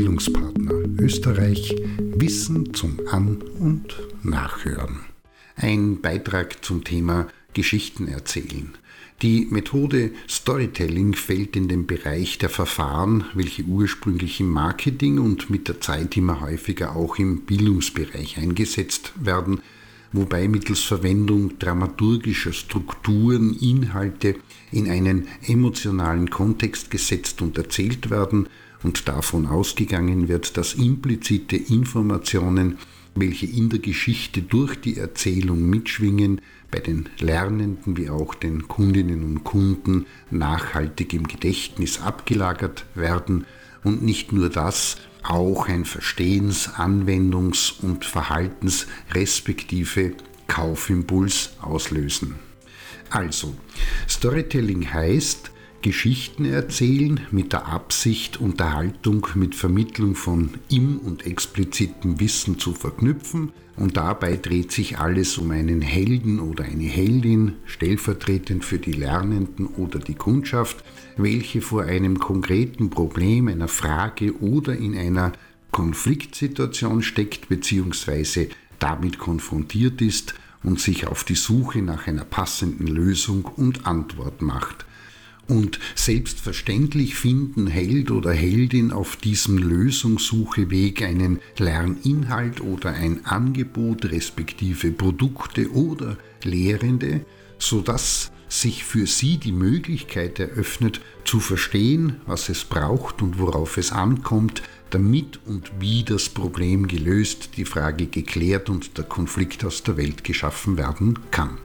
Bildungspartner Österreich Wissen zum An- und Nachhören. Ein Beitrag zum Thema Geschichten erzählen. Die Methode Storytelling fällt in den Bereich der Verfahren, welche ursprünglich im Marketing und mit der Zeit immer häufiger auch im Bildungsbereich eingesetzt werden, wobei mittels Verwendung dramaturgischer Strukturen Inhalte in einen emotionalen Kontext gesetzt und erzählt werden und davon ausgegangen wird, dass implizite Informationen, welche in der Geschichte durch die Erzählung mitschwingen, bei den Lernenden wie auch den Kundinnen und Kunden nachhaltig im Gedächtnis abgelagert werden und nicht nur das, auch ein Verstehens-, Anwendungs- und Verhaltens- respektive Kaufimpuls auslösen. Also, Storytelling heißt, Geschichten erzählen mit der Absicht, Unterhaltung mit Vermittlung von im- und explizitem Wissen zu verknüpfen und dabei dreht sich alles um einen Helden oder eine Heldin, stellvertretend für die Lernenden oder die Kundschaft, welche vor einem konkreten Problem, einer Frage oder in einer Konfliktsituation steckt bzw. damit konfrontiert ist und sich auf die Suche nach einer passenden Lösung und Antwort macht. Und selbstverständlich finden Held oder Heldin auf diesem Lösungssucheweg einen Lerninhalt oder ein Angebot respektive Produkte oder Lehrende, sodass sich für sie die Möglichkeit eröffnet, zu verstehen, was es braucht und worauf es ankommt, damit und wie das Problem gelöst, die Frage geklärt und der Konflikt aus der Welt geschaffen werden kann.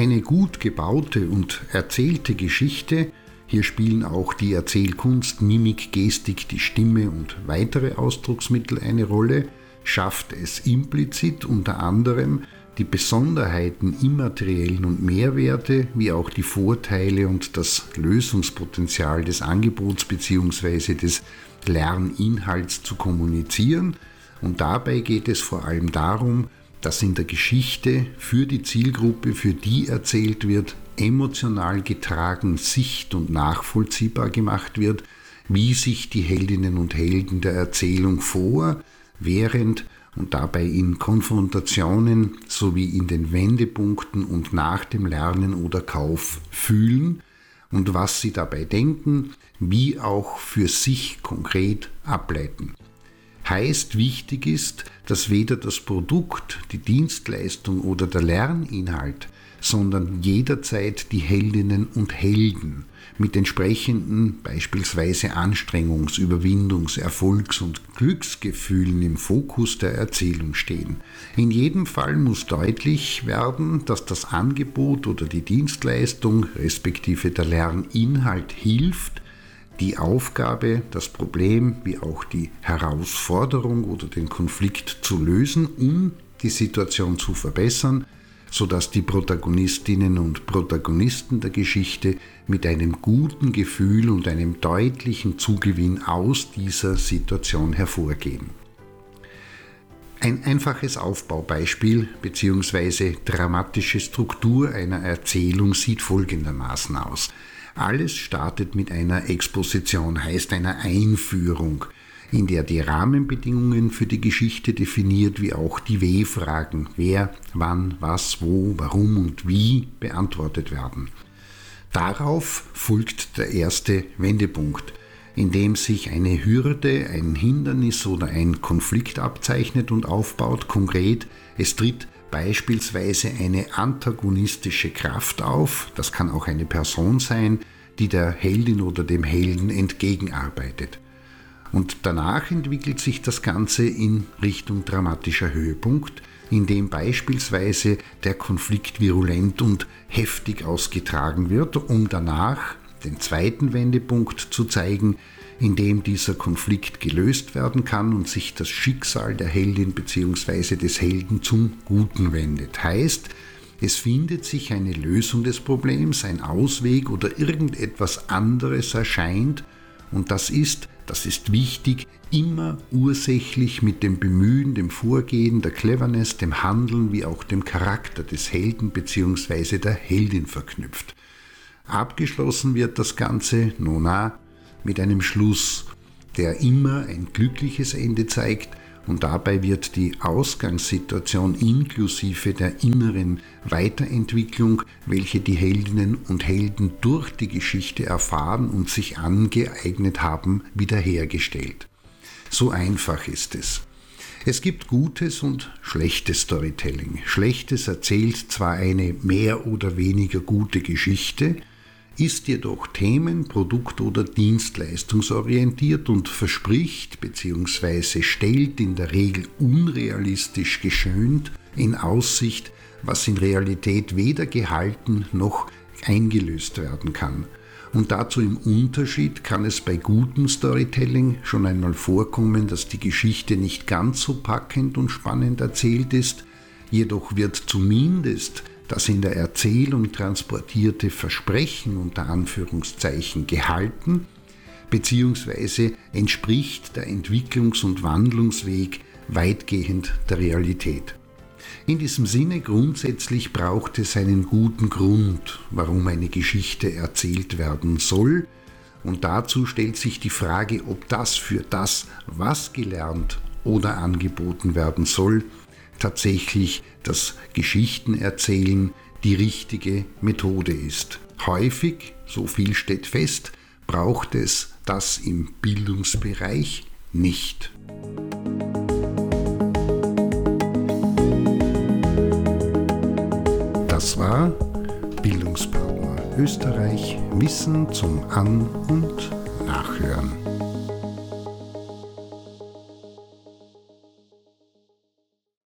Eine gut gebaute und erzählte Geschichte, hier spielen auch die Erzählkunst, Mimik, Gestik, die Stimme und weitere Ausdrucksmittel eine Rolle, schafft es implizit unter anderem, die Besonderheiten immateriellen und Mehrwerte, wie auch die Vorteile und das Lösungspotenzial des Angebots bzw. des Lerninhalts zu kommunizieren. Und dabei geht es vor allem darum, dass in der Geschichte für die Zielgruppe, für die erzählt wird, emotional getragen, sicht- und nachvollziehbar gemacht wird, wie sich die Heldinnen und Helden der Erzählung vor, während und dabei in Konfrontationen sowie in den Wendepunkten und nach dem Lernen oder Kauf fühlen und was sie dabei denken, wie auch für sich konkret ableiten. Heißt, wichtig ist, dass weder das Produkt, die Dienstleistung oder der Lerninhalt, sondern jederzeit die Heldinnen und Helden mit entsprechenden beispielsweise Anstrengungs-, Überwindungs-, Erfolgs- und Glücksgefühlen im Fokus der Erzählung stehen. In jedem Fall muss deutlich werden, dass das Angebot oder die Dienstleistung respektive der Lerninhalt hilft, die Aufgabe, das Problem wie auch die Herausforderung oder den Konflikt zu lösen, um die Situation zu verbessern, sodass die Protagonistinnen und Protagonisten der Geschichte mit einem guten Gefühl und einem deutlichen Zugewinn aus dieser Situation hervorgehen. Ein einfaches Aufbaubeispiel bzw. dramatische Struktur einer Erzählung sieht folgendermaßen aus. Alles startet mit einer Exposition, heißt einer Einführung, in der die Rahmenbedingungen für die Geschichte definiert, wie auch die W-Fragen, wer, wann, was, wo, warum und wie beantwortet werden. Darauf folgt der erste Wendepunkt, in dem sich eine Hürde, ein Hindernis oder ein Konflikt abzeichnet und aufbaut. Konkret, es tritt beispielsweise eine antagonistische Kraft auf, das kann auch eine Person sein, die der Heldin oder dem Helden entgegenarbeitet. Und danach entwickelt sich das Ganze in Richtung dramatischer Höhepunkt, in dem beispielsweise der Konflikt virulent und heftig ausgetragen wird, um danach den zweiten Wendepunkt zu zeigen, in dem dieser Konflikt gelöst werden kann und sich das Schicksal der Heldin bzw. des Helden zum Guten wendet. Heißt, es findet sich eine Lösung des Problems, ein Ausweg oder irgendetwas anderes erscheint und das ist, das ist wichtig, immer ursächlich mit dem Bemühen, dem Vorgehen, der Cleverness, dem Handeln wie auch dem Charakter des Helden bzw. der Heldin verknüpft. Abgeschlossen wird das Ganze, nona, mit einem Schluss, der immer ein glückliches Ende zeigt und dabei wird die Ausgangssituation inklusive der inneren Weiterentwicklung, welche die Heldinnen und Helden durch die Geschichte erfahren und sich angeeignet haben, wiederhergestellt. So einfach ist es. Es gibt gutes und schlechtes Storytelling. Schlechtes erzählt zwar eine mehr oder weniger gute Geschichte, ist jedoch themen-, produkt- oder dienstleistungsorientiert und verspricht bzw. stellt in der Regel unrealistisch geschönt in Aussicht, was in Realität weder gehalten noch eingelöst werden kann. Und dazu im Unterschied kann es bei gutem Storytelling schon einmal vorkommen, dass die Geschichte nicht ganz so packend und spannend erzählt ist, jedoch wird zumindest das in der Erzählung transportierte Versprechen unter Anführungszeichen gehalten, beziehungsweise entspricht der Entwicklungs- und Wandlungsweg weitgehend der Realität. In diesem Sinne grundsätzlich braucht es einen guten Grund, warum eine Geschichte erzählt werden soll, und dazu stellt sich die Frage, ob das für das, was gelernt oder angeboten werden soll, tatsächlich das Geschichtenerzählen die richtige Methode ist. Häufig, so viel steht fest, braucht es das im Bildungsbereich nicht. Das war Bildungspartner Österreich Wissen zum An- und Nachhören.